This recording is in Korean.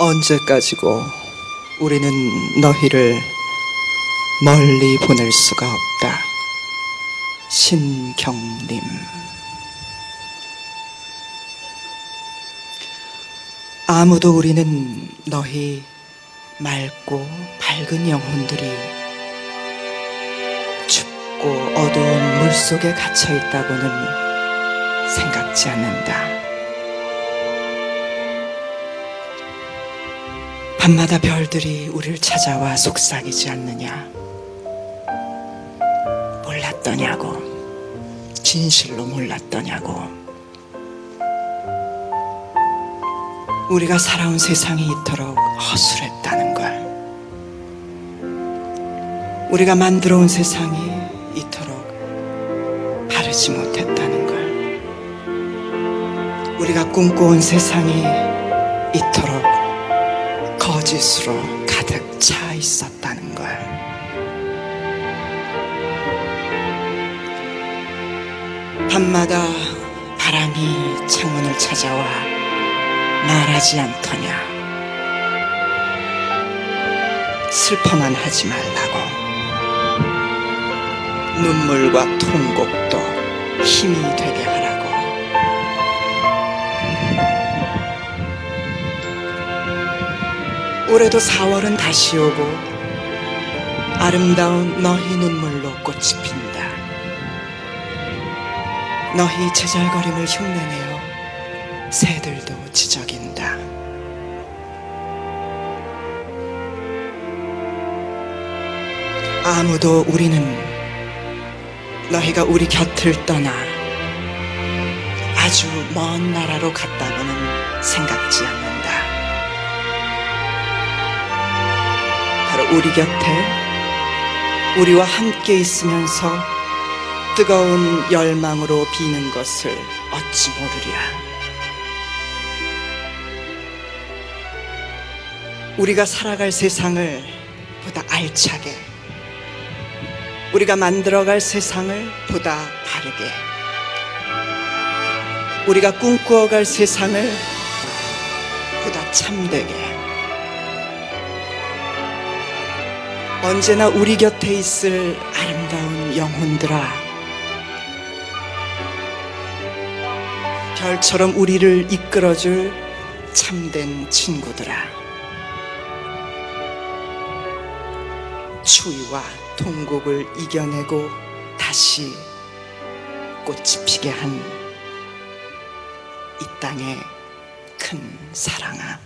언제까지고 우리는 너희를 멀리 보낼 수가 없다. 신경님. 아무도 우리는 너희 맑고 밝은 영혼들이 춥고 어두운 물 속에 갇혀 있다고는 생각지 않는다. 밤마다 별들이 우리를 찾아와 속삭이지 않느냐? 몰랐더냐고. 진실로 몰랐더냐고. 우리가 살아온 세상이 이토록 허술했다는 걸. 우리가 만들어 온 세상이 이토록 바르지 못했다는 걸. 우리가 꿈꿔온 세상이 이토록 거짓으로 가득 차 있었다는 걸. 밤마다 바람이 창문을 찾아와 말하지 않더냐. 슬퍼만 하지 말라고. 눈물과 통곡도 힘이 되게 하라 올해도 4월은 다시 오고 아름다운 너희 눈물로 꽃이 핀다. 너희 제잘거림을 흉내내어 새들도 지저긴다. 아무도 우리는 너희가 우리 곁을 떠나 아주 먼 나라로 갔다고는 생각지 않는다. 우리 곁에 우리와 함께 있으면서 뜨거운 열망으로 비는 것을 어찌 모르랴. 우리가 살아갈 세상을 보다 알차게, 우리가 만들어갈 세상을 보다 바르게, 우리가 꿈꾸어갈 세상을 보다 참되게, 언제나 우리 곁에 있을 아름다운 영혼들아, 별처럼 우리를 이끌어줄 참된 친구들아. 추위와 통곡을 이겨내고 다시 꽃이 피게 한 이 땅의 큰 사랑아.